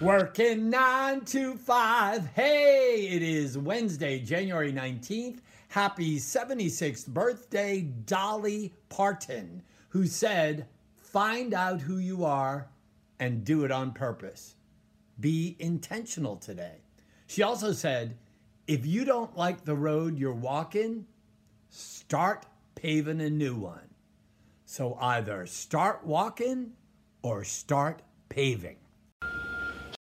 Working nine to five. Hey, it is Wednesday, January 19th. Happy 76th birthday, Dolly Parton, who said, Find out who you are and do it on purpose. Be intentional today. She also said, If you don't like the road you're walking, start paving a new one. So either start walking or start paving.